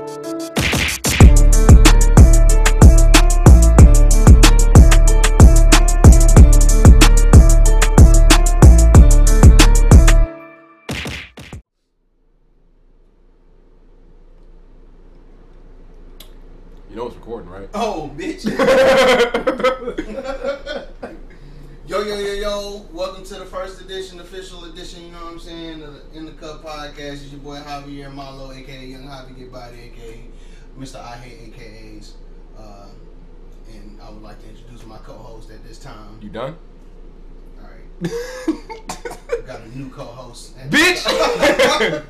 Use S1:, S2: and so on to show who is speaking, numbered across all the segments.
S1: You know it's recording, right?
S2: Oh, bitch. yo, yo, yo, yo. Welcome to the first edition, official edition, you know what I'm saying? the In the Cup podcast. It's your boy Javier Malo, aka Javi Get Body, aka Mr. I Hate AKAs. Uh, and I would like to introduce my co host at this time.
S1: You done?
S2: Alright. Got a new co host.
S1: Bitch!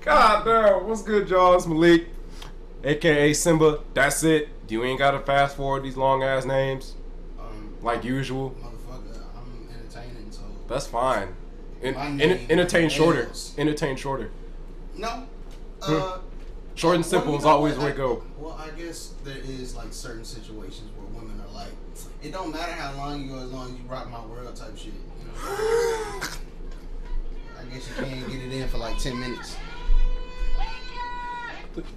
S1: God damn, what's good, y'all? It's Malik, aka Simba. That's it. You ain't gotta fast forward these long ass names
S2: um,
S1: like usual.
S2: Motherfucker, I'm entertaining, so.
S1: That's fine. En-
S2: My
S1: en-
S2: name
S1: entertain shorter. Entertain shorter.
S2: No. Uh,
S1: Short and simple
S2: you
S1: is always way to go.
S2: Well, I guess there is like certain situations where women are like, it don't matter how long you go as long as you rock my world type shit. You know? I guess you can't get it in for like ten minutes.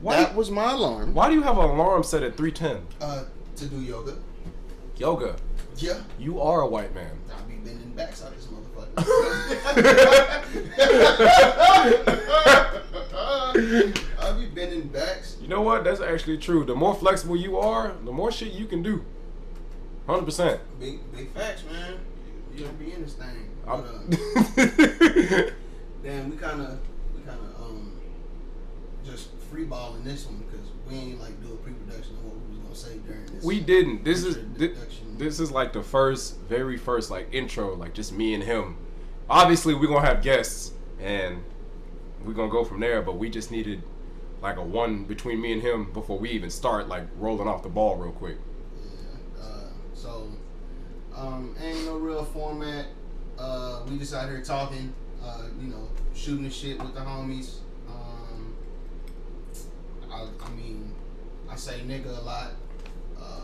S1: Why,
S2: That was my alarm.
S1: why do you have an alarm set at 310?
S2: Uh, to do yoga.
S1: Yoga.
S2: Yeah.
S1: You are a white man.
S2: I'll be bending backs out this motherfucker. I'll be bending backs.
S1: You know what? That's actually true. The more flexible you are, the more shit you can do. 100%.
S2: Big, big facts, man. You don't be in this thing. But, uh, Damn, we kind of, we kind of, um, just freeballing this one because we ain't like do a pre-production on what we was gonna say during this.
S1: we didn't. This is thi-
S2: introduction.
S1: this is like the first, very first like intro, like just me and him. Obviously, we're gonna have guests and we're gonna go from there. But we just needed like a one between me and him before we even start like rolling off the ball real quick.
S2: Yeah. Uh, so, um, ain't no real format. Uh, we just out here talking. Uh, you know, shooting the shit with the homies. Um, I, I mean, I say nigga a lot. Uh,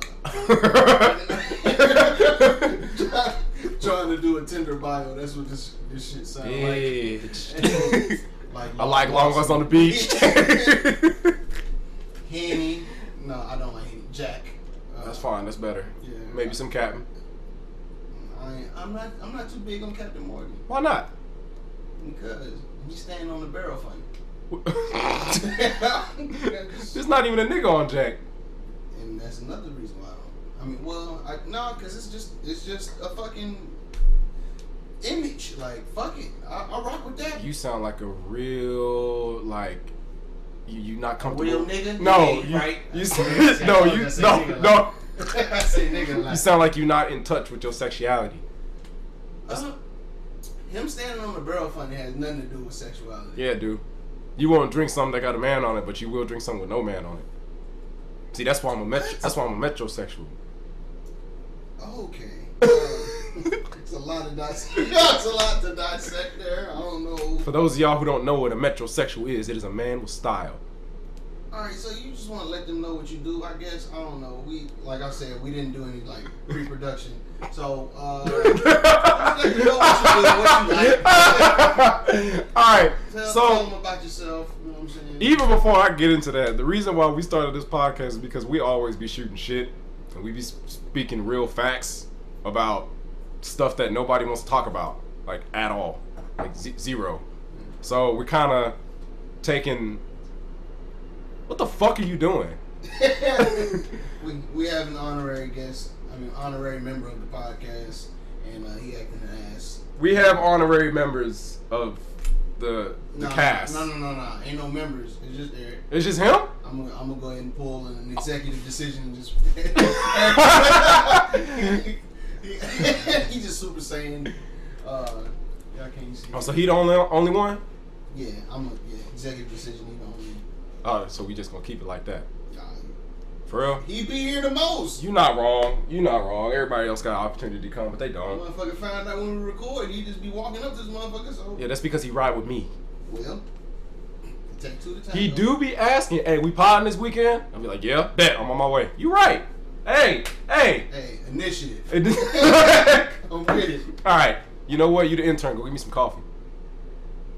S2: trying to do a Tinder bio. That's what this this shit sounds
S1: Bitch.
S2: Like.
S1: I like long ones on the beach.
S2: Henny. No, I don't like Henny. Jack. Uh,
S1: That's fine. That's better.
S2: Yeah.
S1: Maybe some Captain.
S2: I, I'm not. I'm not too big on Captain Morgan
S1: Why not?
S2: because he's standing on the barrel funny.
S1: There's not even a nigga on Jack.
S2: and that's another reason why I don't. I mean, well, I no, because it's just it's just a fucking image. Like fuck it, I, I rock with that.
S1: You sound like a real like you you not comfortable.
S2: real nigga?
S1: No, you,
S2: right.
S1: you
S2: I
S1: s-
S2: say-
S1: no you
S2: say
S1: no
S2: nigga
S1: no.
S2: I say nigga like
S1: You sound like you're not in touch with your sexuality.
S2: uh, him standing on the barrel funny has nothing to do with sexuality.
S1: Yeah, dude. You won't drink something that got a man on it, but you will drink something with no man on it. See, that's why I'm a metro. That's why I'm a metrosexual.
S2: Okay. Uh, it's a lot of dissect. It's a lot to dissect there. I don't know.
S1: For those of y'all who don't know what a metrosexual is, it is a man with style.
S2: All right, so you just want to let them know what you do, I guess. I don't know. We, like I said, we didn't do any like pre-production, so uh, let them know what you do, what you like.
S1: All right,
S2: Tell,
S1: so
S2: tell them about yourself. You know what I'm saying?
S1: even before I get into that, the reason why we started this podcast is because we always be shooting shit and we be speaking real facts about stuff that nobody wants to talk about, like at all, like z- zero. So we're kind of taking. What the fuck are you doing?
S2: we we have an honorary guest. I mean, honorary member of the podcast, and uh, he acting an ass.
S1: We have honorary members of the the
S2: No,
S1: cast.
S2: No, no, no, no. Ain't no members. It's just Eric.
S1: It's just him.
S2: I'm gonna, I'm gonna go ahead and pull an executive decision and just. he just super saying, uh, y'all can't see.
S1: Oh, so he the only only one.
S2: Yeah, I'm a yeah executive decision. He don't.
S1: Oh, so we just gonna keep it like that.
S2: Uh,
S1: For real?
S2: he be here the most.
S1: You not wrong. You not wrong. Everybody else got an opportunity to come, but they don't.
S2: Motherfucker found out when we record, he just be walking up to this motherfucker. So
S1: Yeah, that's because he ride with me.
S2: well, take two to tango.
S1: He do be asking, "Hey, we potting this weekend?" I'll be like, "Yeah, bet I'm on my way." You right? Hey, hey.
S2: Hey, initiative.
S1: All
S2: I'm with it.
S1: right. You know what? You the intern. Go give me some coffee.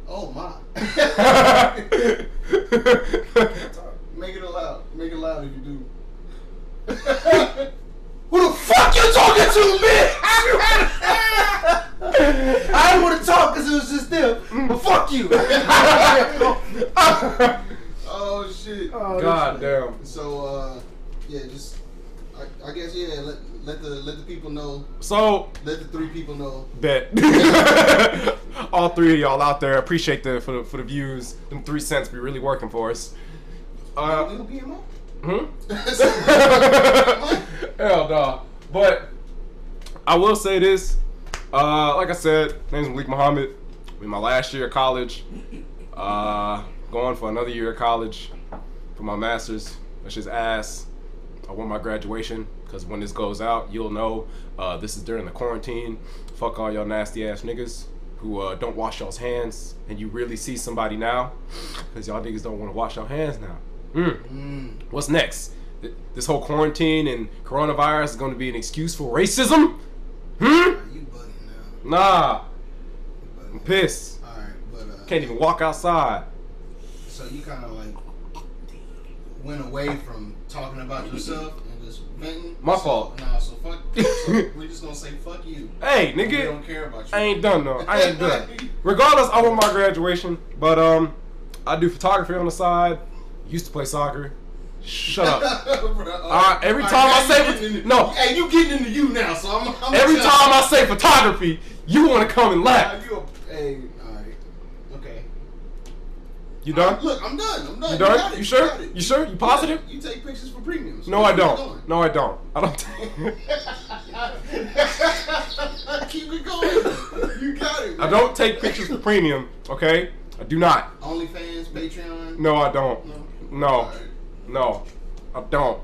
S2: Oh my. Make it loud. Make it loud if you do. Who the fuck you talking to, bitch? I didn't want to talk because it was just them. But fuck you. oh shit.
S1: God damn.
S2: So uh, yeah, just I, I guess yeah. Let, let the let the people know.
S1: So
S2: Let the three people know.
S1: bet all three of y'all out there appreciate the for the for the views. Them three cents be really working for us. Uh,
S2: be
S1: hmm? Hell no. But I will say this. Uh, like I said, name's Malik Muhammad. In my last year of college. Uh, going for another year of college for my master's. That's just ass. I want my graduation because when this goes out, you'll know uh, this is during the quarantine. Fuck all y'all nasty ass niggas who uh, don't wash y'all's hands, and you really see somebody now because y'all niggas don't want to wash your hands now. Mm.
S2: Mm.
S1: What's next? Th- This whole quarantine and coronavirus is going to be an excuse for racism? Hmm?
S2: You bugging now.
S1: Nah, I'm pissed.
S2: Right, but uh,
S1: Can't even walk outside.
S2: so you kind of like went away from talking about yourself and just venting.
S1: My
S2: So-
S1: fault.
S2: Nah, so fuck. so we're just gonna say fuck you.
S1: Hey,
S2: We
S1: nigga,
S2: don't care about you.
S1: I ain't done though. I ain't done. Regardless, I want my graduation, but um, I do photography on the side. Used to play soccer. Shut up.
S2: uh,
S1: every time I say- no.
S2: hey, you getting into you now, so I'm. I'm
S1: Every time I say photography, you want to come and
S2: Nah,
S1: laugh.
S2: you a, hey, all right, okay.
S1: You done?
S2: Uh, look, I'm done. I'm done.
S1: You done?
S2: it,
S1: You sure?
S2: it.
S1: You sure? You positive?
S2: You take pictures for premiums.
S1: No, I don't. No, I don't. I don't. Take.
S2: Keep it going. You got it.
S1: I don't take pictures for premium. Okay, I do not.
S2: OnlyFans, Patreon.
S1: No, I don't.
S2: No.
S1: No,
S2: right.
S1: no, I don't.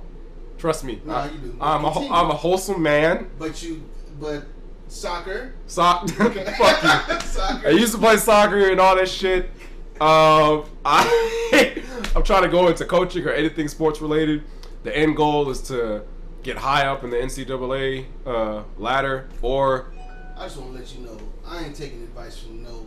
S1: Trust me.
S2: No,
S1: I,
S2: you do.
S1: I'm a. I'm a wholesome man.
S2: But you, but soccer.
S1: So fuck you.
S2: soccer.
S1: I used to play soccer and all that shit. Um, I I'm trying to go into coaching or anything sports related. The end goal is to get high up in the NCAA uh, ladder or
S2: I just want to let you know, I ain't taking advice from no,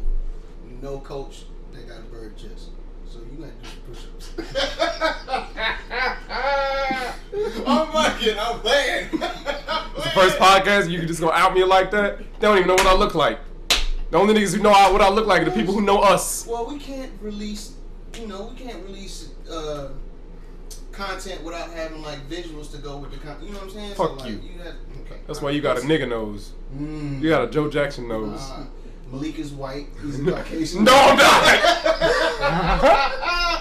S2: no coach that got a bird chest. So you got to do some push-ups. I'm fucking. I'm playing.
S1: It's the first podcast. You can just go out me like that. They don't even know what I look like. The only niggas who know I- what I look like are the people who know us.
S2: Well, we can't release, you know, we can't release uh, content without having like visuals to go with the content. You know what I'm saying?
S1: Fuck
S2: like,
S1: you.
S2: have, okay.
S1: That's why you got a nigga nose.
S2: Mm.
S1: You got a Joe Jackson nose.
S2: Uh, Malik is white. He's a Caucasian.
S1: No, I'm not.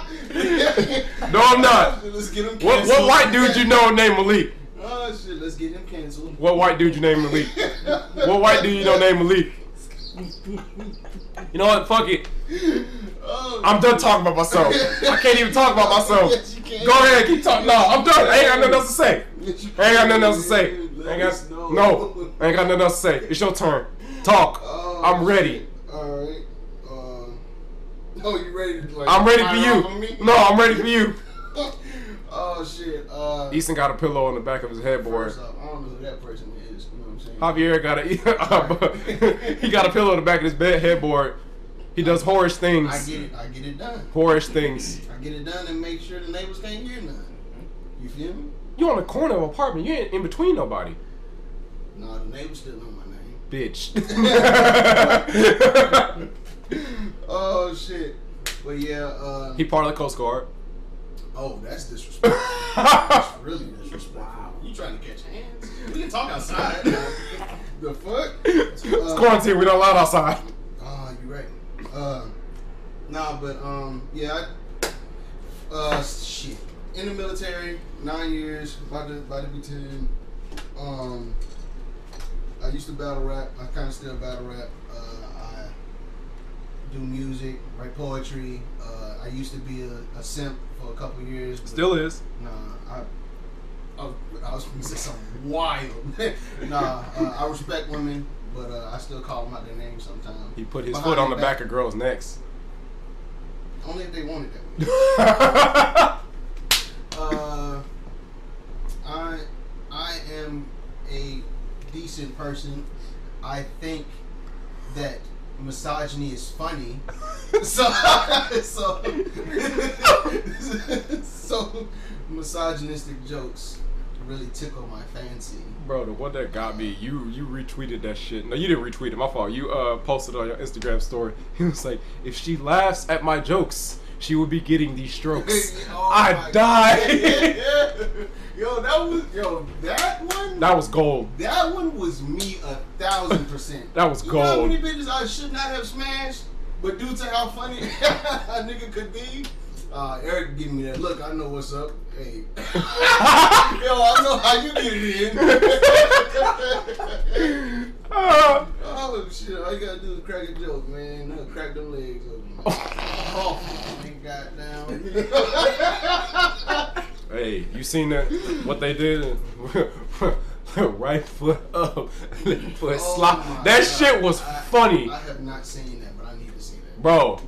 S1: No, I'm not.
S2: Let's get him
S1: What
S2: canceled.
S1: what white dude you know named Malik?
S2: Oh shit, let's get him canceled.
S1: What white dude you named Malik? What white dude you know named Malik? You know what? Fuck it.
S2: Oh,
S1: I'm done talking about myself. I can't even talk about myself.
S2: Yes.
S1: Go ahead, keep talking. No, I'm done. I ain't got nothing else to say. I ain't got nothing else to say. I ain't got no. I ain't got nothing else to say. It's your turn. Talk.
S2: Oh,
S1: I'm ready.
S2: All right. Uh, oh, you ready? To, like,
S1: I'm ready for
S2: fire off on
S1: you. No, I'm ready for you.
S2: oh shit. Uh,
S1: Easton got a pillow on the back of his headboard.
S2: First off, I don't know who that person is.
S1: Javier got a he got a pillow in the back of his bed headboard. He does whorish things.
S2: I get it. I get it done.
S1: Whorish things.
S2: I get it done and make sure the neighbors can't hear nothing. You feel me?
S1: You're on the corner of an apartment. You ain't in between nobody.
S2: No, the neighbors still know my name.
S1: Bitch.
S2: oh shit. But yeah. Uh,
S1: he part of the Coast Guard.
S2: oh, that's disrespectful. That's really disrespectful. You trying to catch hands? We can talk outside. the fuck?
S1: it's quarantine. We don't allow outside.
S2: Ah, you right. Uh, nah, but um, yeah. I, uh, shit. In the military, nine years, about to about to be ten. Um, I used to battle rap. I kind of still battle rap. Uh, I do music, write poetry. Uh, I used to be a, a simp for a couple years.
S1: Still is.
S2: Nah, I. I, I was gonna say something wild. nah, uh, I respect women, but uh, I still call them out their names sometimes.
S1: He put his
S2: Behind
S1: foot on the
S2: their
S1: back of girls' necks.
S2: Only if they want it that way. Uh, I I am a decent person. I think that misogyny is funny. so, so, so, misogynistic jokes really tickle my fancy.
S1: Bro, the one that got me, you you retweeted that shit. No, you didn't retweet it. My fault. You uh posted on your Instagram story. He was like, if she laughs at my jokes, she would be getting these strokes.
S2: Oh
S1: I died.
S2: Yeah, yeah. Yo, that was yo that one.
S1: that was gold.
S2: That one was me a thousand percent.
S1: That was
S2: you Know how many bitches I should not have smashed, but due to how funny a nigga could be, uh, Eric giving me that look. I know what's up. Hey, yo, I know how you get it in. Oh shit! All you gotta do is crack a joke, man. Crack them legs open. oh, goddamn.
S1: Hey, you seen that? What they did? right foot up, left foot
S2: Oh my
S1: That
S2: God.
S1: shit was
S2: I-
S1: funny,
S2: I have not seen that, but I need to see that.
S1: bro.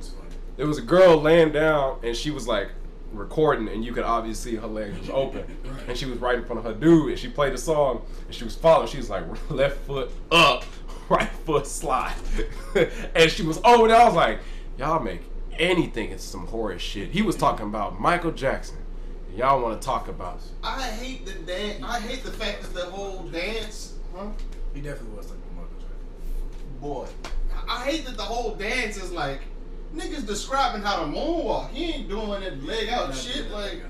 S2: It's.
S1: There was a girl laying down, and she was like recording, and you could obviously see her legs was open, and she was right in front of her dude, and she played the song, and she was following. She was like left foot up, right foot slide, and she was over there. I was like, y'all make anything into some horror shit. He was talking about Michael Jackson. Y'all want to talk about?
S2: I hate the dance. I hate the fact that the whole dance. Huh?
S3: He definitely was like a Michael Jackson.
S2: Boy, I I hate that the whole dance is like niggas describing how to moonwalk. He ain't doing that leg out shit. Like,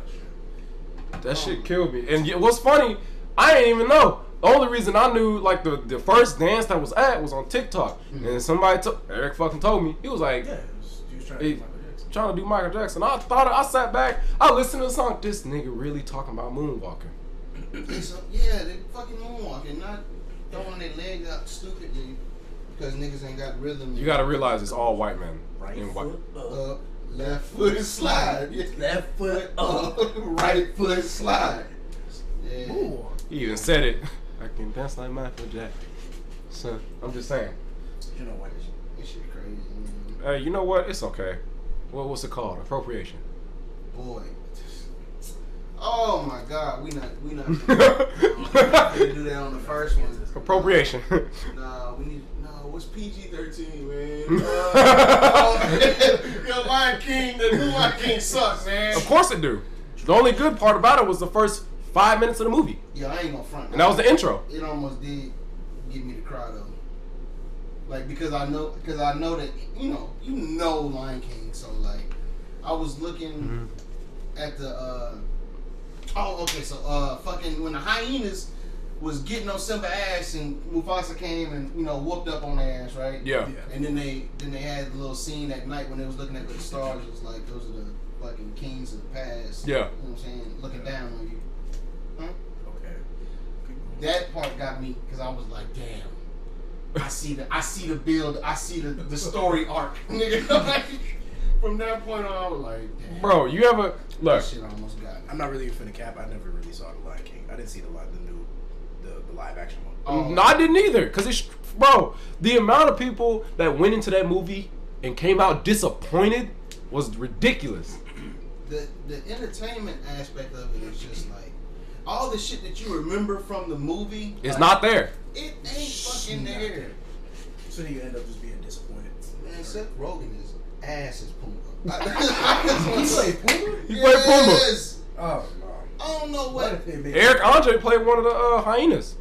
S1: That shit oh. killed me. And yet, what's funny, I didn't even know. The only reason I knew like the, the first dance that was at was on TikTok, hmm. and somebody took Eric fucking told me he was like
S3: Yeah, it was, he was trying to
S1: Hey,
S3: be Michael Jackson.
S1: trying to do Michael Jackson. I thought I sat back, I listened to the song. This nigga really talking about moonwalking.
S2: it's a, yeah, they fucking moonwalking, not throwing their legs out stupidly because niggas ain't got rhythm.
S1: You got to realize it's all white men.
S3: Right
S1: in white.
S3: foot up.
S2: up, left foot slide, Yeah.
S3: Left foot
S2: up,
S3: up.
S2: right foot slide. Yeah.
S3: Ooh.
S1: He even said it. I can dance like Michael Jackson. So I'm just saying.
S3: You know what?
S2: This shit crazy, man.
S1: Hey, you know what? It's okay. What what's it called? Appropriation.
S2: Boy. Oh my God, we not we not gonna do that on the first one.
S1: Appropriation.
S2: Nah, we need no. What's PG thirteen, man? Uh, Yo, Lion King, the new Lion King sucks, man.
S1: of course it do. The only good part about it was the first five minutes of the movie,
S2: Yeah, I ain't gonna front.
S1: and that was the intro.
S2: It almost did get me to cry though. Like because I know because I know that you know you know Lion King, so like I was looking
S1: Mm-hmm.
S2: at the uh oh okay so uh fucking when the hyenas was getting on Simba ass and Mufasa came and you know whooped up on their ass right
S1: Yeah.
S3: Yeah.
S2: and then they then they had the little scene at night when they was looking at the stars it was like those are the fucking kings of the past
S1: Yeah.
S2: you know what I'm saying looking down on you huh?
S3: Okay.
S2: that part got me because I was like, damn. I see the I see the build. I see the, the story arc, nigga. Like, from that point on, I was like, damn.
S1: Bro, you ever look?
S2: That shit almost got me.
S3: I'm not really even finna cap. I never really saw the Lion King. I didn't see the li- the new the, the live action one.
S2: Oh.
S1: No, I didn't either. Cause it's bro, the amount of people that went into that movie and came out disappointed was ridiculous.
S2: The the entertainment aspect of it is just like all the shit that you remember from the movie.
S1: It's
S2: like,
S1: not there.
S2: It ain't fucking
S3: Not
S2: there.
S3: So you end up just being disappointed.
S2: Man, Seth Rogen is ass as Pumbaa.
S3: He played Pumbaa?
S1: He played Pumbaa.
S2: Yes.
S3: Oh no.
S2: I don't know
S3: What
S2: what.
S3: if they made
S1: Eric Andre played one of the uh, hyenas.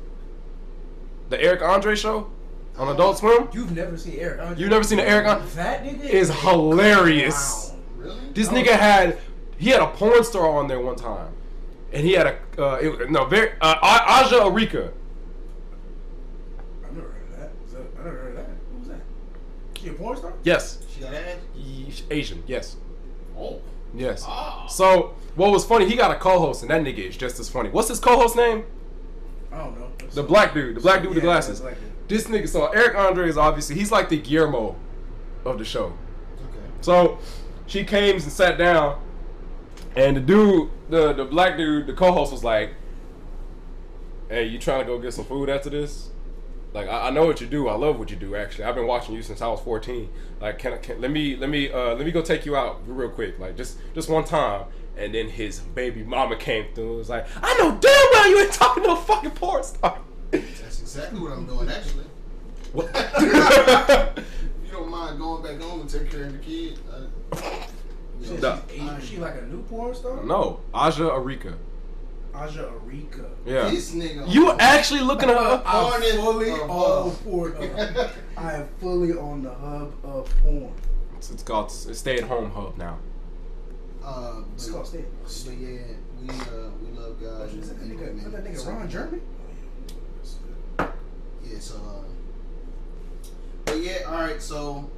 S1: The Eric Andre show on Adult Swim
S3: You've never seen Eric Andre?
S1: You've never seen the Eric Andre-
S3: That nigga
S1: is hilarious.
S3: Clown.
S2: Really?
S1: This
S3: Oh.
S1: nigga had he had a porn star on there one time, and he had a uh, it, no very uh, Asa Akira.
S3: I've never heard of that. Is that. I never heard of that. Who was that? She a porn star?
S1: Yes,
S2: She got ass.
S1: Ye- Asian. Yes,
S2: Oh.
S1: yes.
S2: Ah.
S1: So what was funny? He got a co-host, and that nigga is just as funny. What's his co-host name?
S3: I don't know.
S1: The black dude, the black dude with the
S3: Yeah,
S1: glasses.
S3: the black dude.
S1: This nigga. So Eric Andre is obviously he's like the Guillermo of the show.
S2: Okay.
S1: So she came and sat down, and the dude, the the black dude, the co-host was like, "Hey, you trying to go get some food after this? Like, I, I know what you do. I love what you do. Actually, I've been watching you since I was 14. Like, can I can let me let me uh let me go take you out real quick, like just just one time." And then his baby mama came through. and was like, "I know damn well you ain't talking to a fucking porn star."
S2: That's exactly what I'm doing, actually.
S1: What?
S2: If you don't mind going back home and take care of the kid. Uh,
S3: She,
S1: Nah.
S3: she's Asian. She like a new porn star?
S1: No, Asa Akira.
S3: Asa Akira.
S1: Yeah.
S2: This nigga.
S1: You actually looking her up?
S3: I'm fully
S2: above.
S3: on Pornhub. I am fully on the hub of porn.
S1: It's, it's called it's Stay at Home Hub now.
S2: Uh,
S3: It's
S2: but,
S3: called State.
S2: but yeah, we uh we love God.
S3: Is that that
S2: and
S3: nigga, that nigga
S2: So-
S3: Ron Jeremy?
S2: Yeah, so uh, but yeah, all right. So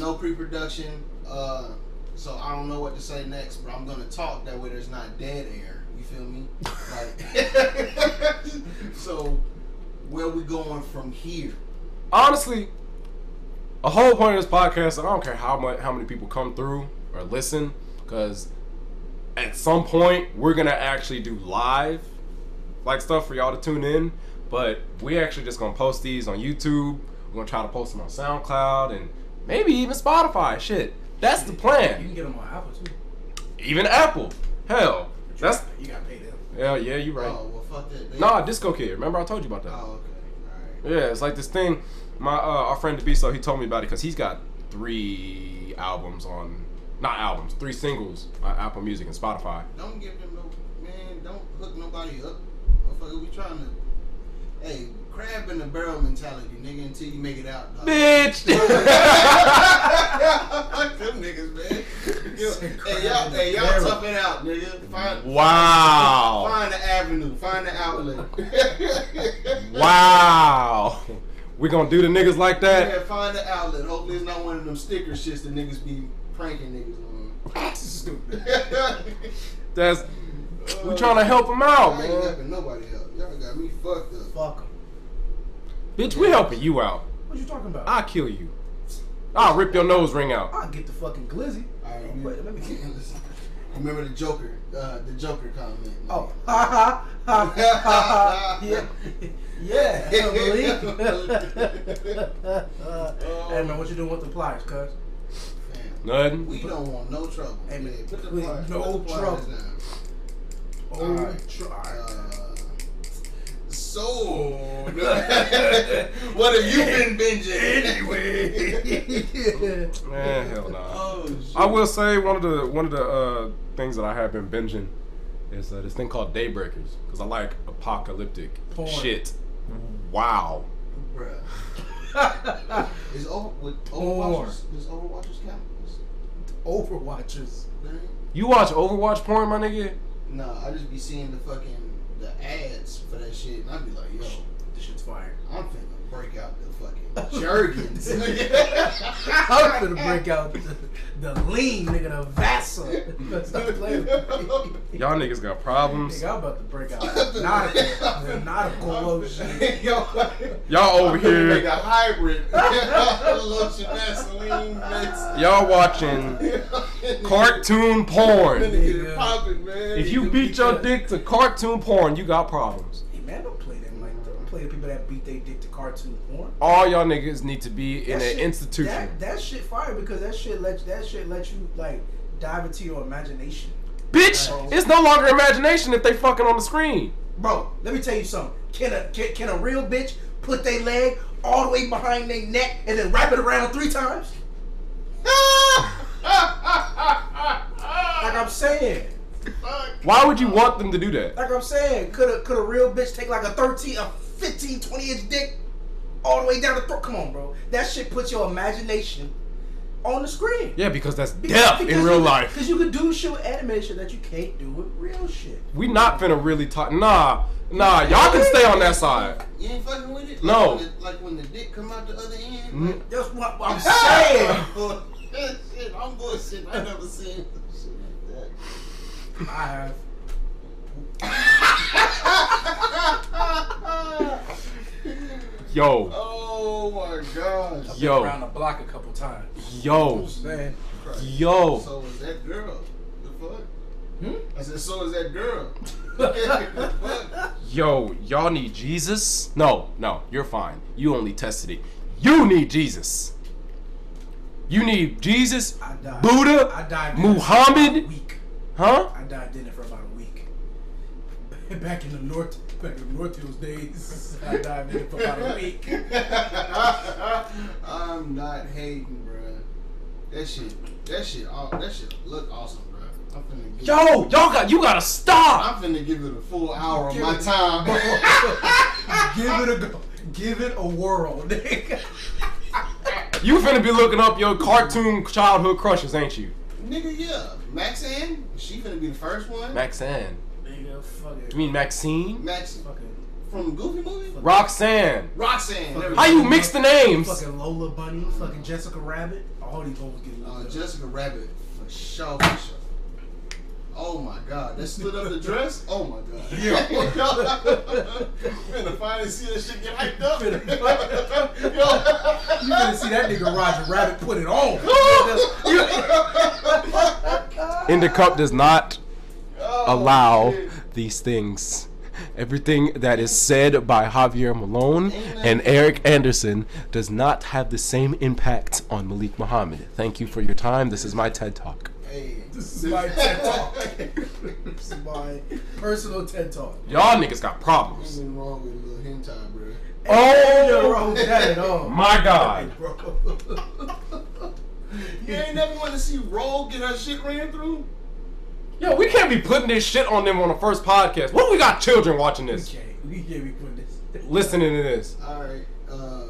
S2: no pre-production. Uh, so I don't know what to say next, but I'm gonna talk that way. There's not dead air. You feel me? Like, so where we going from here?
S1: Honestly, a whole point of this podcast, I don't care how much how many people come through or listen, because at some point we're gonna actually do live like stuff for y'all to tune in. But we actually just gonna post these on YouTube. We're gonna try to post them on SoundCloud and maybe even Spotify. Shit, that's the plan.
S3: You can get them on Apple too.
S1: Even Apple. Hell, that's
S3: you gotta pay them.
S1: yeah, yeah. you're right.
S2: Oh well, fuck that. They-
S1: Nah, DistroKid. Remember I told you about that.
S2: Oh okay.
S1: Yeah, it's like this thing. My uh, our friend Debiso, he told me about it because he's got three albums on, not albums, three singles on Apple Music and Spotify.
S2: Don't give them no man. Don't hook nobody up. Motherfucker, we trying to. Hey, crab in the barrel mentality, nigga. Until you make it out. Dog.
S1: Bitch.
S2: Them niggas, man. Yo, hey, y'all, hey, y'all tough it out, nigga. Find,
S1: wow.
S2: Find the avenue. Find the outlet.
S1: Wow. We gonna do the niggas like that?
S2: Yeah, find the outlet. Hopefully, it's not one of them sticker shits that niggas be pranking niggas
S3: Stupid.
S2: on.
S1: That's we trying to help them out,
S2: I ain't
S1: man.
S2: nobody help. Y'all got me fucked up.
S3: Fuck them.
S1: Bitch, we're helping you out.
S3: What you talking about?
S1: I'll kill you. I'll rip your nose ring out.
S3: I'll get the fucking glizzy.
S2: All right,
S3: Oh, wait, let me get
S2: Remember the Joker, uh, the Joker comment. man.
S3: Oh, ha ha ha ha ha. Yeah, yeah. I believe. hey man, what you doing with the pliers, cuz?
S1: Nothing.
S2: We don't want no trouble.
S3: Hey, man,
S2: Yeah, put the
S3: please,
S2: pliers-
S3: no
S2: put the pliers
S3: trouble.
S2: down.
S3: Oh,
S2: Alright.
S3: try.
S2: Uh, so, what have you been binging?
S3: anyway.
S1: Man, hell nah.
S2: Oh, shit.
S1: I will say one of the one of the uh, things that I have been binging is uh, this thing called Daybreakers because I like apocalyptic
S3: Porn.
S1: shit. Wow.
S2: Bruh. Is over with
S3: Porn.
S2: Overwatchers? Does Overwatchers count?
S3: Overwatchers.
S1: You watch Overwatch porn, my nigga?
S2: No, I just be seeing the fucking the ads for that shit, and I'd be like, yo,
S3: This shit's fire.
S2: I'm finna break out the fucking jergens.
S3: I'm gonna break out the, the lean, nigga, the Vasa. Stop playing with me.
S1: Y'all niggas got problems.
S3: Nigga, I'm about to break out nautical, the nautical lotion.
S1: Y'all over
S2: I'm make
S1: here,
S2: a hybrid lotion Vaseline mix.
S1: y'all watching cartoon porn.
S2: Finna get it poppin', man.
S1: If you beat your dick to cartoon porn, you got problems.
S3: Play the people that beat their dick to cartoon porn.
S1: All y'all niggas need to be in
S3: That
S1: an
S3: shit-
S1: institution.
S3: That, that shit fire because that shit let that shit let you like dive into your imagination.
S1: Bitch, it's no longer imagination if they fucking on the screen.
S3: Bro, let me tell you something. Can a can, can a real bitch put their leg all the way behind their neck and then wrap it around three times? Like I'm saying.
S1: Why would you want them to do that?
S3: Like I'm saying, could a could a real bitch take like a 13, a 15, 20 inch dick all the way down the throat? Come on, bro. That shit puts your imagination on the screen.
S1: Yeah, because that's
S3: Be-
S1: death
S3: because
S1: in real
S3: you-
S1: life.
S3: Because you could do shit with animation that you can't do with real shit.
S1: We not finna really talk. Nah, nah. Y'all can stay on that side.
S2: You ain't fucking with it?
S1: No.
S2: Like when the, like when the dick come out the other end? Like,
S3: That's what I'm saying.
S2: shit, I'm bullshit. I never seen shit like that.
S3: I have.
S2: that.
S1: Yo,
S2: oh my gosh.
S3: I've
S1: Yo.
S3: been around the block a couple times.
S1: yo,
S3: Man.
S1: yo.
S2: So is that girl? The fuck?
S3: Hmm?
S2: I said, so is that girl?
S1: Yo, y'all need Jesus? No, no, you're fine. You only tested it. You need Jesus. You need Jesus,
S3: I died.
S1: Buddha,
S3: I dived in for about a
S1: Muhammad,
S3: week.
S1: huh?
S3: I dived in it for about a week. Back in the north, back in the North Hills days, I dived in for about a week.
S2: I'm not hating, bruh. That shit, that shit, all that shit look awesome, bro. I'm finna give
S1: Yo, y'all got you gotta stop.
S2: I'm finna give it a full hour of
S3: Give
S2: my
S3: it-
S2: time.
S3: give it a go. Give it a whirl, nigga.
S1: You finna be looking up your cartoon childhood crushes, ain't you?
S2: Nigga, yeah. Maxine, she finna be the first one.
S1: Maxine.
S3: Nigga, fucking.
S1: You mean Maxine?
S2: Max
S3: fucking.
S2: from Goofy movie.
S1: Roxanne.
S2: Roxanne. there
S1: How you mix the names?
S3: Fucking Lola Bunny, fucking Jessica Rabbit. All these bones getting
S2: Uh. Jessica Rabbit for sure, for sure. Oh my god, that stood up the dress. Oh my god.
S3: Yeah.
S2: Finna finally see that shit get hyped up.
S3: You gonna see that nigga Roger Rabbit put it on.
S1: In the Cup does not
S2: Oh,
S1: allow these things. Everything that is said by Javier Malone and Eric Anderson does not have the same impact on Malik Muhammad. Thank you for your time. This is my TED Talk.
S2: Hey,
S3: This is my TED talk. this is my personal TED talk.
S1: Y'all niggas got problems.
S2: Nothing wrong with a little hentai, bro.
S3: Ain't nothing wrong with that at all.
S1: My God.
S3: Bro.
S2: You ain't never want to see Roll get her shit ran through?
S1: Yo, we can't be putting this shit on them on the first podcast. What we got children watching this?
S3: We
S1: this?
S3: can't. We can't be putting this.
S1: Listening to this.
S2: Alright, uh.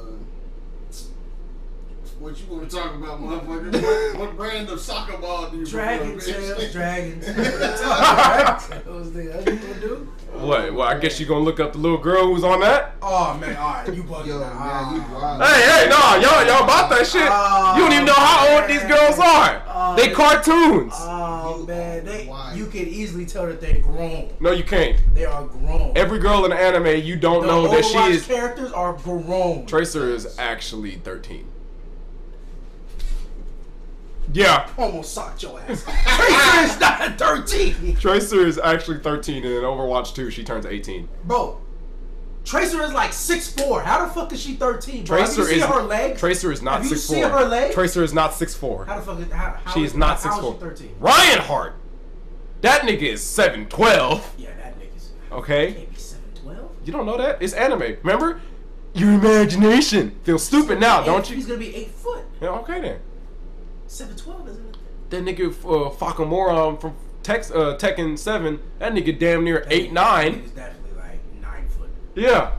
S2: What you want to talk about, motherfucker? what, what brand of soccer ball do you
S3: Dragon
S2: prefer, bitch?
S3: tails, Dragon Tales. Dragon Tales. That's what you gonna do?
S1: What? Well, I guess you gonna look up the little girl who's on that?
S3: Oh man, alright, you bugging
S2: Yo,
S3: now.
S2: man, you wild.
S1: Hey, hey, nah, y'all, y'all about that shit. you don't even know how old these girls are.
S3: Oh,
S1: they cartoons.
S3: Oh
S2: You
S3: man, they you can easily tell that they're grown.
S1: No, you can't.
S3: They are grown.
S1: Every girl in the anime, you don't
S3: the
S1: know that she
S3: Overwatch
S1: is.
S3: characters are grown.
S1: Tracer is actually 13. Yeah,
S3: Almost socked your ass. Tracer is not 13.
S1: Tracer is actually 13, and in Overwatch 2, she turns 18.
S3: Bro, Tracer is like 6'4. How the fuck is she 13? Bro?
S1: Tracer
S3: Have you seen
S1: is
S3: her legs?
S1: Tracer is not
S3: Have you
S1: 6'4.
S3: seen her legs?
S1: Tracer is not
S3: How the fuck is how, how
S1: She is not
S3: how
S1: 6'4.
S3: she 13?
S1: Ryan Hart. That nigga is 7'12.
S3: Yeah, that nigga's
S1: Okay?
S3: can't be 7'12.
S1: You don't know that? It's anime. Remember? Your imagination. Feels stupid now, don't you?
S3: He's gonna be 8 foot.
S1: Yeah, okay then.
S3: 7'12 isn't it?
S1: That nigga uh, Fahkumram from Tex, uh, Tekken 7, that nigga damn near 8 9.
S3: He's definitely like 9 foot.
S1: Yeah.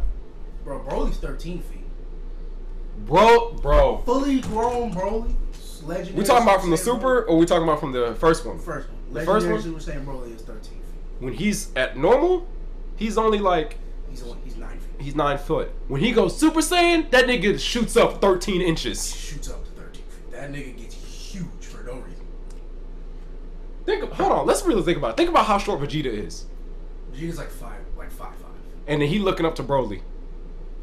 S3: Bro, Broly's 13 feet.
S1: Bro, bro.
S3: Fully grown Broly. Legendary
S1: We talking about from the
S3: Super
S1: or we talking about from the first one?
S3: First one.
S1: The first one?
S3: Super Saiyan Broly is 13 feet.
S1: When he's at normal, he's only like
S3: He's only, he's 9 feet.
S1: he's 9 foot. When he goes Super Saiyan, that nigga shoots up 13 inches.
S3: Shoots up to 13 feet. That nigga gets huge for no reason.
S1: Think of, hold on, let's really think about it. Think about how short Vegeta is.
S3: Vegeta's like 5, like 5'5. Five,
S1: And then he looking up to Broly.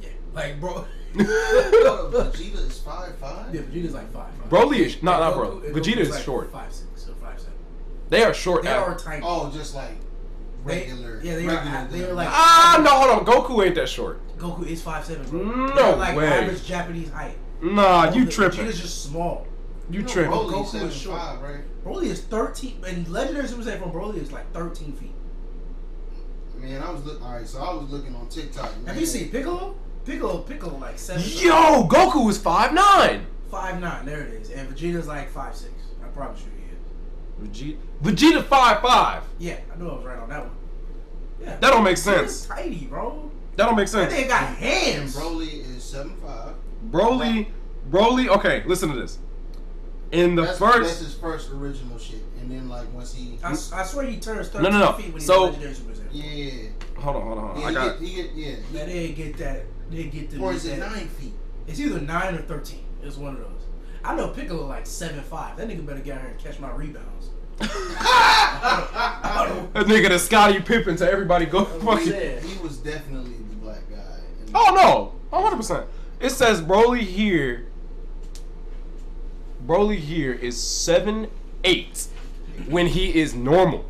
S3: Yeah. Like, bro.
S2: Vegeta is five five.
S3: Yeah, Vegeta's like five. five.
S1: Broly is not not
S3: Goku-
S1: Broly.
S3: and
S1: Vegeta
S3: Goku's
S1: is
S3: like
S1: short.
S3: 5'6 or 5'7.
S1: They are short.
S3: They
S1: at-
S3: are tiny.
S2: Oh, just like
S3: They-
S2: regular.
S3: yeah, they are-
S2: regular
S3: they are like-
S1: Ah, no, hold on. Goku ain't that short.
S3: Goku is 5'7, bro.
S1: No
S3: They're like
S1: way.
S3: average Japanese height.
S1: Nah, you tripping.
S3: Vegeta's
S1: tripping.
S3: just small.
S1: You
S2: know
S1: tripping.
S2: Broly
S3: Goku
S2: is
S3: is short.
S2: 7'5", right?
S3: Broly is 13, and Legendary Super Saiyan from Broly is like 13 feet.
S2: Man, I was look. All right, so I was looking on TikTok. Man.
S3: Have you seen Piccolo? Piccolo, Piccolo like 7
S1: Yo, Goku is five
S3: nine. Five nine, there it is. And Vegeta's like five six. I promise you he is.
S1: Vegeta, Vegeta 5'5".
S3: Yeah, I knew I was right on that one. Yeah.
S1: That don't make
S3: Vegeta's
S1: sense.
S3: tiny, bro.
S1: That don't make
S3: That
S1: sense.
S3: nigga got
S2: And
S3: hands.
S2: Broly is seven five.
S1: Broly, Broly. Okay, listen to this. In the
S2: That's, that's his first original shit, and then like once he,
S3: I, I swear he turns 13
S1: No, no, no.
S3: feet when he's
S1: So-
S3: Legendary Super Saiyan.
S2: yeah,
S1: hold on, hold on, hold on.
S2: yeah,
S1: I
S2: he,
S1: got.
S2: get, he get, yeah,
S3: That
S2: he,
S3: didn't get that. They get the.
S2: or is it nine feet?
S3: It's either 9 or 13. It's one of those. I know Piccolo like seven five. That nigga better get out here and catch my rebounds. I don't-
S1: That nigga the Scottie Pippen to everybody go
S3: That's
S1: fucking.
S3: saying.
S2: He was definitely the black guy.
S1: Oh no, 100. percent It says Broly here. Broly here is seven eight when he is normal,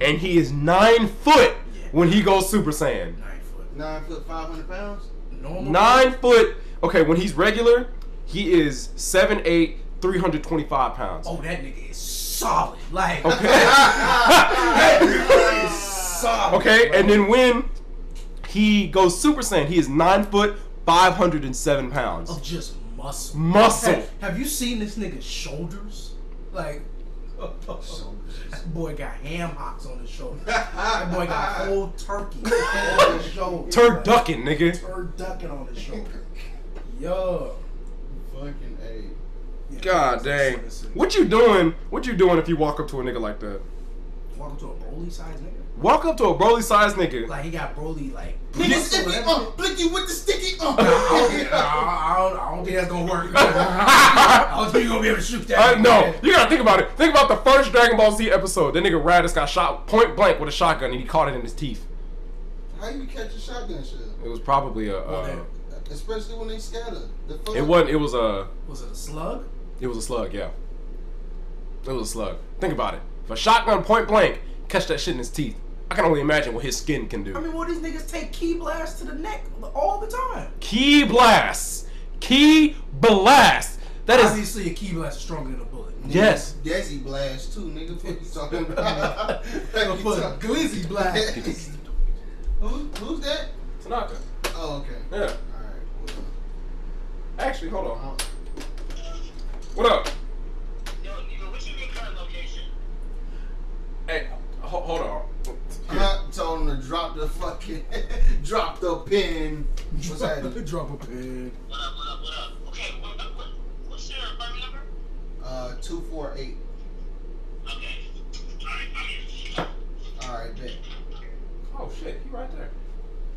S1: and he is nine foot when he goes Super Saiyan.
S3: 9 foot.
S2: nine foot, five hundred pounds.
S3: Normal.
S1: Nine foot. Okay, when he's regular, he is seven eight, 325 pounds.
S3: Oh, that nigga is solid. Like.
S1: Okay.
S3: that nigga is solid.
S1: Okay,
S3: bro.
S1: and then when he goes Super Saiyan, he is nine foot, 507 pounds.
S3: Of just muscle.
S1: Muscle.
S3: Have, have you seen this nigga's shoulders? Like, that boy got ham hocks on his shoulder. That boy got whole turkey on his shoulder.
S1: Turducken, nigga.
S3: Turducken on his shoulder. Yo.
S2: Fucking A.
S3: Yeah,
S1: God
S3: that's-
S1: dang. What you doing? What you doing if you walk up to a nigga like that?
S3: Walk up to a Broly size nigga.
S1: Walk up to a Broly sized nigga.
S3: Like he got Broly like.
S2: Nigga,
S3: muscle
S2: sticky,
S3: and
S2: uh, blicky with the sticky, uh.
S3: I don't, I, don't, I don't think that's gonna work. I don't think you're gonna be able to shoot that.
S1: Uh, no, you gotta think about it. Think about the first Dragon Ball Z episode. That nigga Raditz got shot point blank with a shotgun and he caught it in his teeth.
S2: How you catch a shotgun shell?
S1: It was probably a.
S3: Well,
S1: Uh,
S2: Especially when they scatter. The fuck?
S1: it wasn't. It was a.
S3: Was it a slug?
S1: It was a slug. Yeah. It was a slug. Think about it. If a shotgun point blank catch that shit in his teeth, I can only imagine what his skin can do.
S3: I mean, well, these niggas take ki blasts to the neck all the time.
S1: Ki blast. Ki blast. That is.
S3: Obviously, a ki blast is stronger than a bullet.
S1: Yes.
S2: Desi blast too, nigga. What you talking about?
S3: Nigga put a glizzy blast.
S2: Who, who's that?
S1: Tanaka.
S2: Oh, okay.
S1: Yeah.
S2: Alright, hold
S1: Actually, hold on.
S2: on.
S1: What up?
S4: Yo, nigga, what's your current location?
S1: Hey, ho- hold on.
S2: I told to drop the fucking, drop the pin. What's that?
S3: Drop a pin.
S4: What up, what up, what up? Okay, what, what, what, what's your apartment number?
S2: Uh, two four eight.
S4: Okay. Alright, I'm here.
S2: Alright, bet.
S1: Oh shit, he right there.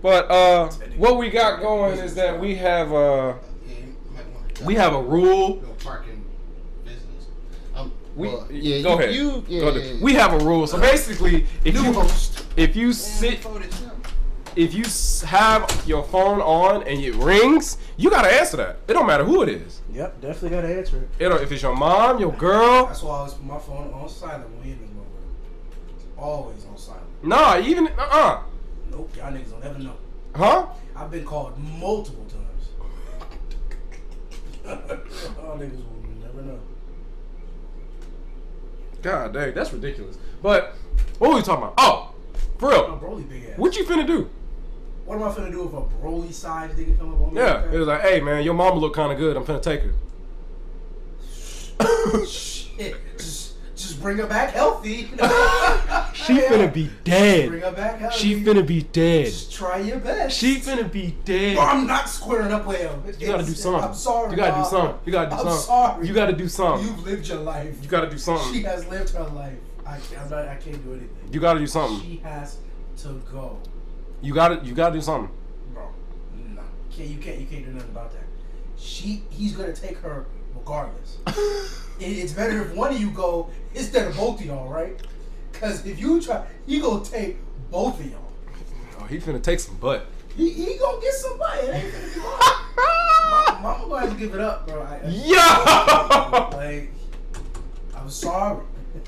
S1: But uh, what we got going is that we have uh,
S2: Yeah, you might want to.
S1: we have a rule.
S2: no parking business. Um,
S1: We
S2: well, yeah,
S1: go
S2: you,
S1: ahead.
S2: You, yeah,
S1: Go
S2: yeah,
S1: ahead.
S2: yeah.
S1: We have a rule. So basically, if
S3: New
S1: you
S3: host.
S1: If you sit
S2: before this, yeah.
S1: if you have your phone on and it rings, you gotta answer that. It don't matter who it is.
S3: Yep, definitely gotta answer it.
S1: It don't, if it's your mom, your girl.
S3: That's why I always put my phone on silent when we in this moment. Always on silent.
S1: Nah, even uh uh
S3: Nope, y'all niggas don't ever know.
S1: huh?
S3: I've been called multiple times. Y'all niggas will never know.
S1: God dang, that's ridiculous. But what were we talking about? Oh, for real.
S3: Broly big ass.
S1: What you finna do?
S3: What am I finna do if a Broly size nigga come up on me?
S1: Yeah,
S3: like
S1: it was like, hey man, your mama look kind of good. I'm finna take her.
S3: Shit, just just bring her back healthy.
S1: She finna be dead.
S3: Bring her back healthy.
S1: She finna be dead.
S3: Just try your best.
S1: She finna be dead.
S3: Bro, I'm not squaring up with him.
S1: You gotta do something.
S3: I'm sorry.
S1: You gotta do something. You gotta do
S3: I'm
S1: something.
S3: sorry.
S1: You gotta do something.
S3: You've lived your life.
S1: You gotta do something.
S3: She has lived her life. I, I'm not, I can't do anything.
S1: You gotta do something.
S3: She has to go,
S1: You gotta you gotta do something.
S3: bro. No, can't, you can't. You can't do nothing about that. She, he's gonna take her regardless. It- it's better if one of you go instead of both of y'all, right? Because if you try, he gonna take both of y'all.
S1: Oh, he finna take some butt.
S3: He, he gonna get somebody. It ain't gonna be hard. Mama gonna have to give it up, bro. I, I-
S1: Yo!
S3: Like, I'm sorry.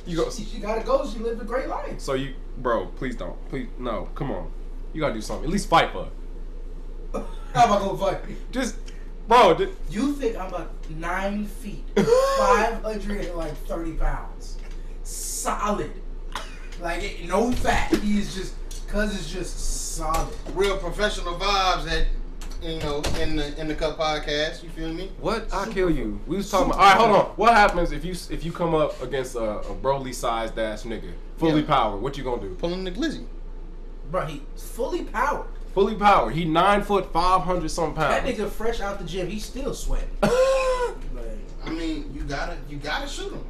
S1: You go-
S3: She, she gotta go. She lived a great life.
S1: So you, bro, please don't. Please, no. Come on. You gotta do something. At least fight for her.
S3: How am I gonna fight?
S1: Just, bro. th-
S3: You think I'm about nine feet, five hundred and like thirty pounds, solid, like no fat. He is just, cause it's just solid.
S2: Real professional vibes at, you know, in the in the Cup podcast. You feel me?
S1: What? I kill you. We was talking. About, all right, hold on. What happens if you if you come up against a, a Broly sized ass nigga, fully
S2: Yeah.
S1: powered? What you gonna do?
S2: Pulling the glizzy.
S3: Bro, he fully powered.
S1: Fully powered. He nine foot, five hundred some pounds.
S3: That
S1: pounds.
S3: nigga fresh out the gym, he's still sweating. Like,
S2: I mean, you gotta you gotta shoot him.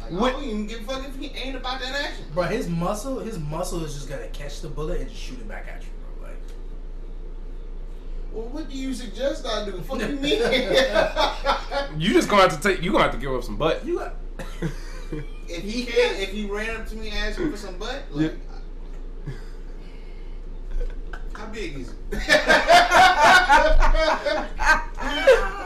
S2: Like,
S1: What-
S2: I don't even give a fuck if he ain't about that action.
S3: bro, his muscle, his muscle is just gonna catch the bullet and just shoot it back at you, bro. Like,
S2: Well, what do you suggest I do? Fuck you mean?
S1: you just gonna have to take. You gonna have to give up some butt.
S3: you got.
S2: if he can, if he ran up to me asking for some butt, like, how big is it?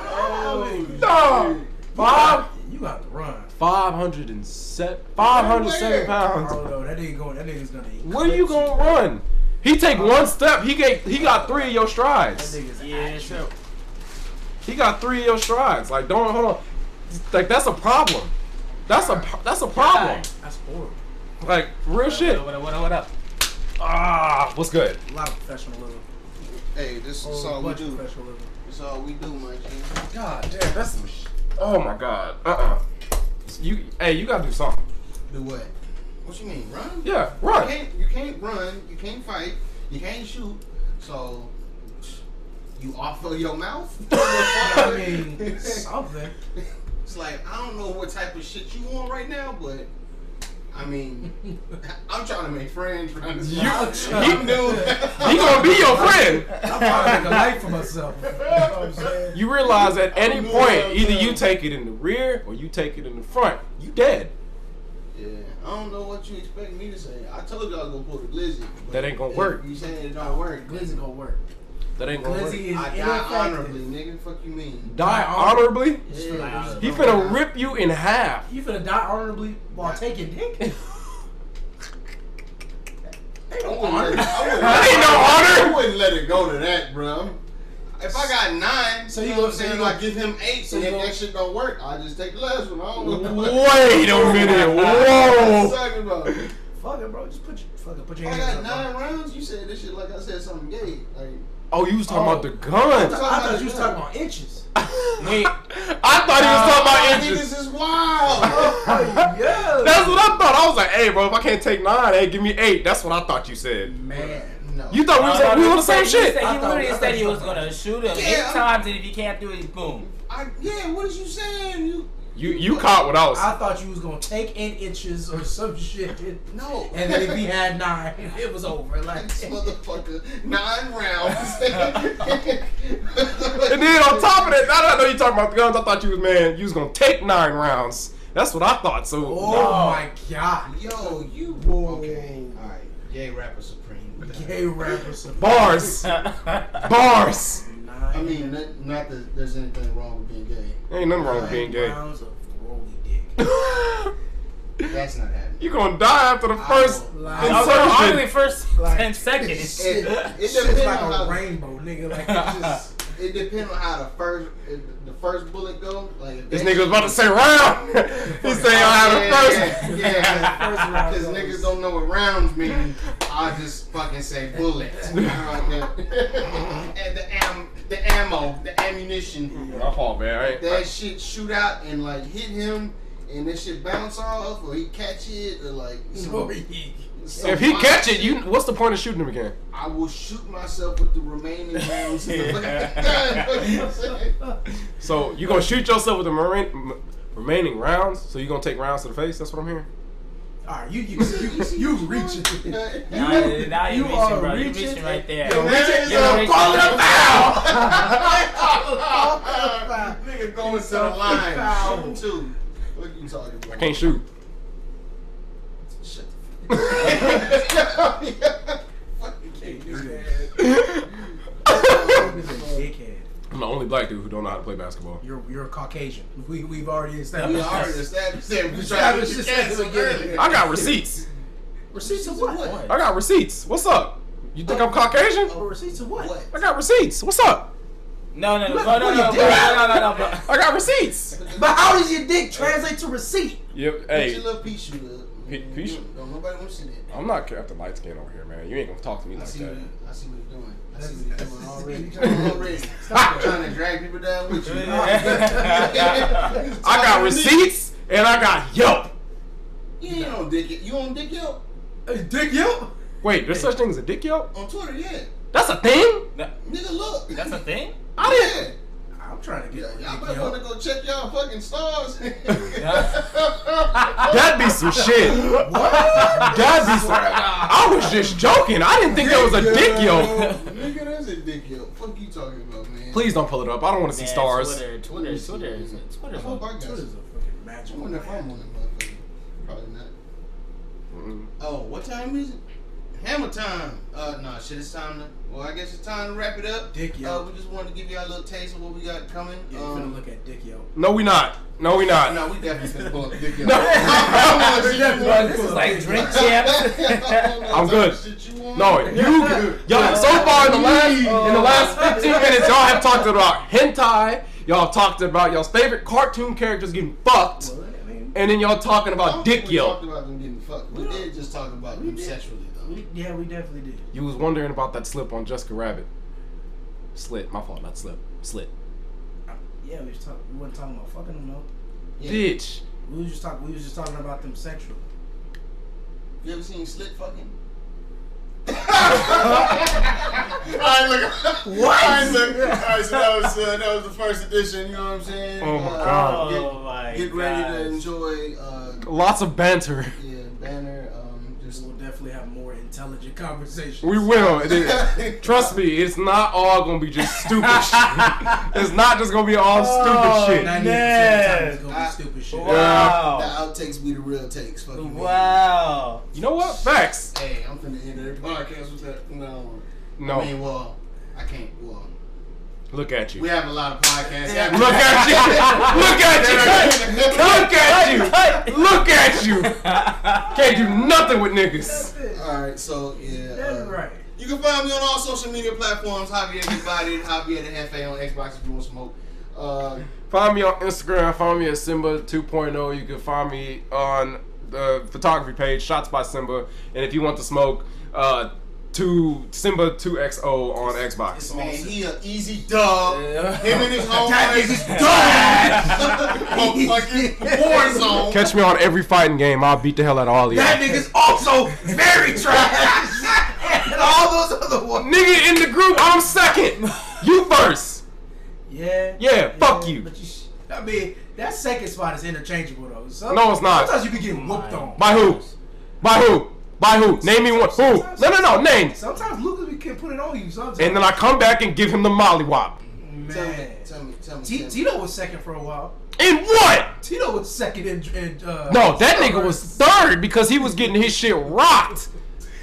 S3: oh,
S1: No. Five.
S3: You got to run.
S1: Five hundred and seven. Five hundred seven pounds.
S3: Oh no, that nigga going. That nigga's gonna.
S1: Where you gonna run? He take one step. He get. He got three of your strides.
S4: Yeah, sure.
S1: He got three of your strides. Like don't hold on. Like that's a problem. That's a that's a problem.
S3: That's horrible.
S1: Like real shit.
S4: What up, what up, what up?
S1: Ah, what's good?
S3: A lot of professionalism.
S2: Hey, this is
S3: Oh,
S2: all we do. This That's all we do, my G.
S1: God damn, that's some. Sh- oh my god. Uh uh You hey, you gotta do something.
S2: Do what? What you mean, run?
S1: Yeah,
S2: You
S1: run.
S2: can't, you can't run, you can't fight, you can't shoot, so you off of your mouth?
S3: I mean, something.
S2: It's like, I don't know what type of shit you want right now, but I mean, I'm trying to make friends around this
S1: You-
S2: mouth.
S1: he-
S2: I'm
S1: He gonna be your friend.
S3: I'm trying to make a life for myself. You know what I'm saying?
S1: You realize at any point, either you take it in the rear or you take it in the front. You dead.
S2: Yeah, I don't know what you expect me to say. I told y'all I was gonna pull the glizzy. but
S1: That ain't gonna work.
S2: You saying it don't work?
S3: Glizzy gonna work.
S1: That ain't gonna work.
S3: Glizzy is
S2: I die honorably, nigga. Fuck you mean?
S1: Die honorably.
S2: Yeah,
S1: He finna rip you in half.
S3: You finna die honorably while taking dick?
S2: I wouldn't I
S1: ain't no honor.
S2: I wouldn't let it go to that, bro. If I got nine,
S3: So
S2: so
S3: you
S2: you know what I'm
S3: gonna- so
S2: saying?
S3: you
S2: I
S3: gonna-
S2: give him eight,
S3: so
S2: and if
S3: gonna-
S2: that shit don't work, I just take the last one. I don't know.
S1: Wait a minute.
S2: What you
S1: Whoa.
S2: talking about?
S3: Fuck it, bro. Just put your fuck it, put your
S2: I
S3: hands
S2: got
S3: up.
S2: nine
S3: bro.
S2: rounds. You said this shit like I said something gay. Like
S1: Oh, you was talking
S3: Oh.
S1: about the oh.
S3: I
S1: gun.
S3: thought, I thought you was talking about inches.
S1: I thought he was talking about inches.
S2: This is wild.
S3: Oh, yeah.
S1: That's what I thought. I was like, hey, bro, if I can't take nine, hey, give me eight. That's what I thought you said.
S3: Man.
S2: No.
S1: You thought we was,
S5: Uh,
S1: we on the
S5: he said-
S1: same
S5: he
S1: shit.
S5: said- He literally
S3: I
S5: said he was
S3: was
S5: gonna shoot him
S2: Yeah,
S5: eight
S2: I'm-
S5: times, and if he can't do it, boom.
S2: I, yeah, what is you saying? You
S1: You you caught what I was.
S3: I thought you was gonna take in inches or some shit.
S2: no.
S3: And then if he had nine, it was over. Like,
S2: This motherfucker, nine rounds.
S1: And then on top of that, now that I know you talking about the guns, I thought you was man, you was gonna take nine rounds. That's what I thought. So
S3: oh my god.
S2: Yo, you.
S3: Whoa.
S2: Okay, all right. Gay rapper supreme.
S3: Gay rapper. supreme.
S1: bars, bars.
S2: I mean, not, not that there's anything wrong with being gay.
S1: Ain't nothing wrong with being gay.
S3: Rounds of.
S2: That's not happening.
S1: you gonna die after the first
S2: will
S3: lie.
S5: Only first
S3: Like-
S5: ten seconds.
S2: It, it
S3: Shit's
S2: depends
S3: like a rainbow, nigga. Like it's just.
S2: It depends on how the first the first bullet go. Like
S1: This nigga was about to say round. He's saying I had the first.
S2: Yeah, yeah,
S3: First round
S2: because niggas don't know what rounds mean. I just fucking say bullets. and the am, the ammo, the ammunition.
S1: My fault, man. I ain't-
S2: That shit shoot out and like hit him, and that shit bounce off, or he catch it, or like. some- some
S1: If he
S2: wild
S1: catch it, you what's the point of shooting him again?
S2: I will shoot myself with the remaining rounds. in the fucking gun. You know what I'm saying?
S1: So you gonna shoot yourself with the remain, m- remaining rounds? So you gonna take rounds to the face? That's what I'm hearing.
S3: Alright, you you you, you reaching.
S5: Now,
S3: You-
S5: now
S3: you
S5: you're
S3: are
S5: reaching. You're
S3: reaching
S5: reaching right there.
S2: Yo, reaching
S5: You're
S2: is a
S5: reaching.
S2: calling a
S3: foul.
S2: Nigga going to the line. Shooting two. What you talking about?
S1: I can't shoot.
S2: Shut the Fucking can't do that.
S3: Dickhead.
S1: I'm the only black dude who don't know how to play basketball.
S3: You're you're a Caucasian. We we've already
S2: We
S3: established.
S2: already established that. We tried
S3: Established this at the beginning.
S1: I got receipts.
S3: Receipts of what?
S5: What?
S1: I got receipts. What's up? You think I'm Caucasian?
S3: Oh, receipts of what?
S2: What?
S1: I got receipts. What's up?
S5: No, no, no, no, no, no, no, no, no, no.
S1: I got receipts.
S3: But how does your dick translate to receipt?
S1: Yep.
S2: Put
S1: Hey,
S2: your little pea shooter.
S1: Pe- pea shoot-
S2: Don't nobody want to see that.
S1: I'm not Captain Light Skin over here, man. You ain't gonna talk to me
S2: I
S1: like
S2: see,
S1: that.
S2: what, I see what you're doing. I see what you're doing already.
S3: Stop.
S2: already.
S3: Stop.
S2: trying to drag people down with you.
S1: I got receipts and I got Yelp.
S2: You ain't on Dick. You on Dick Yelp
S3: Hey, dick you?
S1: Wait, there's such thing as a dick Yelp?
S2: on Twitter? Yeah.
S1: That's a thing?
S2: Nigga, look.
S5: That's a thing?
S1: Oh, I didn't.
S3: I'm trying to
S2: Yeah,
S3: get
S2: y'all
S3: dick
S2: might want to go check y'all fucking stars.
S1: That'd be some shit. What? That'd be some. I was just joking. I didn't think that was a dick Yelp.
S2: Nigga, that's a dick Yelp. Fuck you talking about, man?
S1: Please don't pull it up. I don't want to see
S5: Man,
S1: stars.
S5: Twitter, Twitter, Twitter, is Twitter's
S2: I hope I got
S3: Twitter's a
S2: some.
S3: fucking
S2: I
S3: magical.
S2: wonder if I'm
S3: land.
S2: on that motherfucker. Probably not.
S1: Mm-mm.
S2: Oh, what time is it? Hammer time. Uh, no, shit, it's time to. Well, I guess it's time to wrap it up.
S3: Dick
S2: Uh, we just wanted to give y'all a little taste of what we got coming.
S3: Yeah, you
S2: um,
S3: finna look at dick yo.
S1: No, we not. No, we not.
S2: No, we definitely finna pull up Dick Yelp.
S1: No.
S2: I don't know
S5: Bro,
S2: shit
S5: this is like drink champs.
S2: I don't know
S1: I'm good.
S2: type of shit you want.
S1: No, you, y'all. So far in the last in the last 15 minutes, y'all have talked about hentai. Y'all talked about y'all's favorite cartoon characters getting fucked,
S3: Well, I mean,
S1: and then y'all talking
S2: I don't
S1: about
S2: think
S1: dick
S2: we talked about them getting fucked. We,
S3: We
S2: did just talk about
S3: we
S2: them
S3: did.
S2: sexually though.
S3: We, yeah, we definitely did.
S1: You was wondering about that slip on Jessica Rabbit. Slit, my fault, not slip. Slit.
S3: Yeah, we was talking. We wasn't talking about fucking them, no.
S2: Yeah.
S1: Bitch.
S3: We was just talking. We was just talking about them sexually.
S2: You ever seen Slit fucking? Alright, look.
S3: What?
S2: Alright, look. Alright, so that was uh, that was the first edition. You know what I'm saying?
S1: Oh my
S2: Uh,
S1: God.
S2: Get,
S5: Oh my
S2: get ready to enjoy. Uh,
S1: Lots of banter.
S2: yeah, banter. Um, just
S3: We'll definitely have more intelligent conversations.
S1: We will. It is- Trust me, it's not all gonna be just stupid shit. It's not just gonna be all
S5: Oh,
S1: stupid shit.
S5: man.
S3: 90% the gonna
S2: I-
S3: be stupid shit.
S2: the outtakes be the real takes. Fuck you, man.
S5: Wow.
S1: You know what? Facts.
S2: Hey, I'm finna end every podcast with that. No.
S1: No.
S2: I mean, well, I can't. Well,
S1: Look at you.
S2: we have a lot of podcasts.
S1: Look at you. Look at you. Look at you. Look at you. Can't do nothing with niggas.
S2: All right, so yeah.
S3: That's
S2: uh,
S3: right.
S2: You can find me on all social media platforms. Javier Everybody, Bodied, Javier the Hefe on Xbox if you want to smoke. Uh,
S1: Find me on Instagram. Find me at Simba 2.0. You can find me on the photography page, Shots by Simba. And if you want to smoke, uh, to Simba 2XO on Xbox.
S2: man, he a easy dub.
S5: Yeah.
S2: Him and his
S3: That
S2: homies
S3: nigga's
S2: on fucking Warzone.
S1: Catch me on every fighting game. I'll beat the hell out of all of
S3: That
S1: y'all.
S3: nigga's also very trash. and all those other ones.
S1: Nigga in the group, I'm second. You first.
S3: Yeah.
S1: Yeah, fuck you.
S3: But you sh- I mean, that second spot is interchangeable though. Some-
S1: No, it's not.
S3: Sometimes you can get whooped on.
S1: By who? By who? By who? Name me one. Who? No, no, no. Name.
S3: Sometimes Lucas can put it on you. Sometimes.
S1: And then I come back and give him the mollywop.
S2: Tell me,
S3: man.
S2: tell me, tell me.
S3: T-
S2: tell me.
S3: Tito was second for a while.
S1: In what?
S3: Tito was second in. in uh,
S1: No, that nigga was third because he was getting his shit rocked.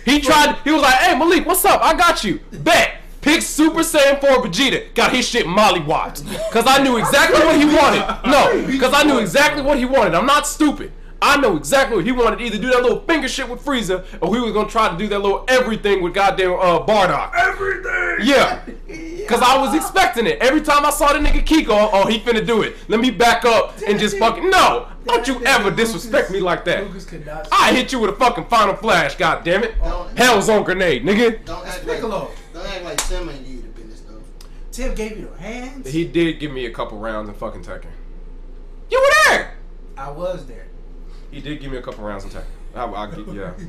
S1: He tried. He was like, "Hey Malik, what's up? I got you." Bet. Pick Super Saiyan 4 Vegeta. Got his shit mollywopped. Cause I knew exactly what he wanted. No, because I knew exactly what he wanted. I'm not stupid. I know exactly what he wanted. Either do that little finger shit with Frieza, or he was gonna try to do that little everything with goddamn uh, Bardock.
S3: everything.
S1: Yeah. Cause I was expecting it. Every time I saw the nigga Kiko, oh he finna do it. Let me back up and just fucking no. Don't you ever disrespect me like that.
S3: Lucas could not.
S1: I hit you with a fucking final flash, god damn it. Hellzone Grenade, nigga.
S2: Don't act
S3: Piccolo.
S2: like don't act like Tim ain't give you the business though.
S3: Tim gave you the hands.
S1: He did give me a couple rounds in fucking Tekken. You were there.
S3: I was there.
S1: He did give me a couple rounds of Tekken. I, I, yeah.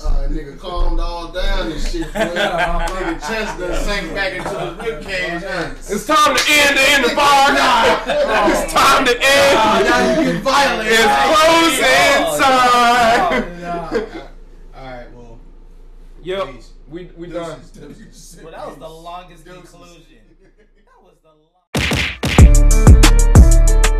S2: Uh, nigga calmed all down and shit. nigga chest done sank back into the rib cage. Huh?
S1: It's time to end the end of bar. It's time to end.
S3: now you get violated.
S1: It's closing time.
S3: Nah.
S2: All right, well.
S1: Yep.
S2: Peace.
S1: We we done.
S5: Well, that was the longest conclusion. That was the longest.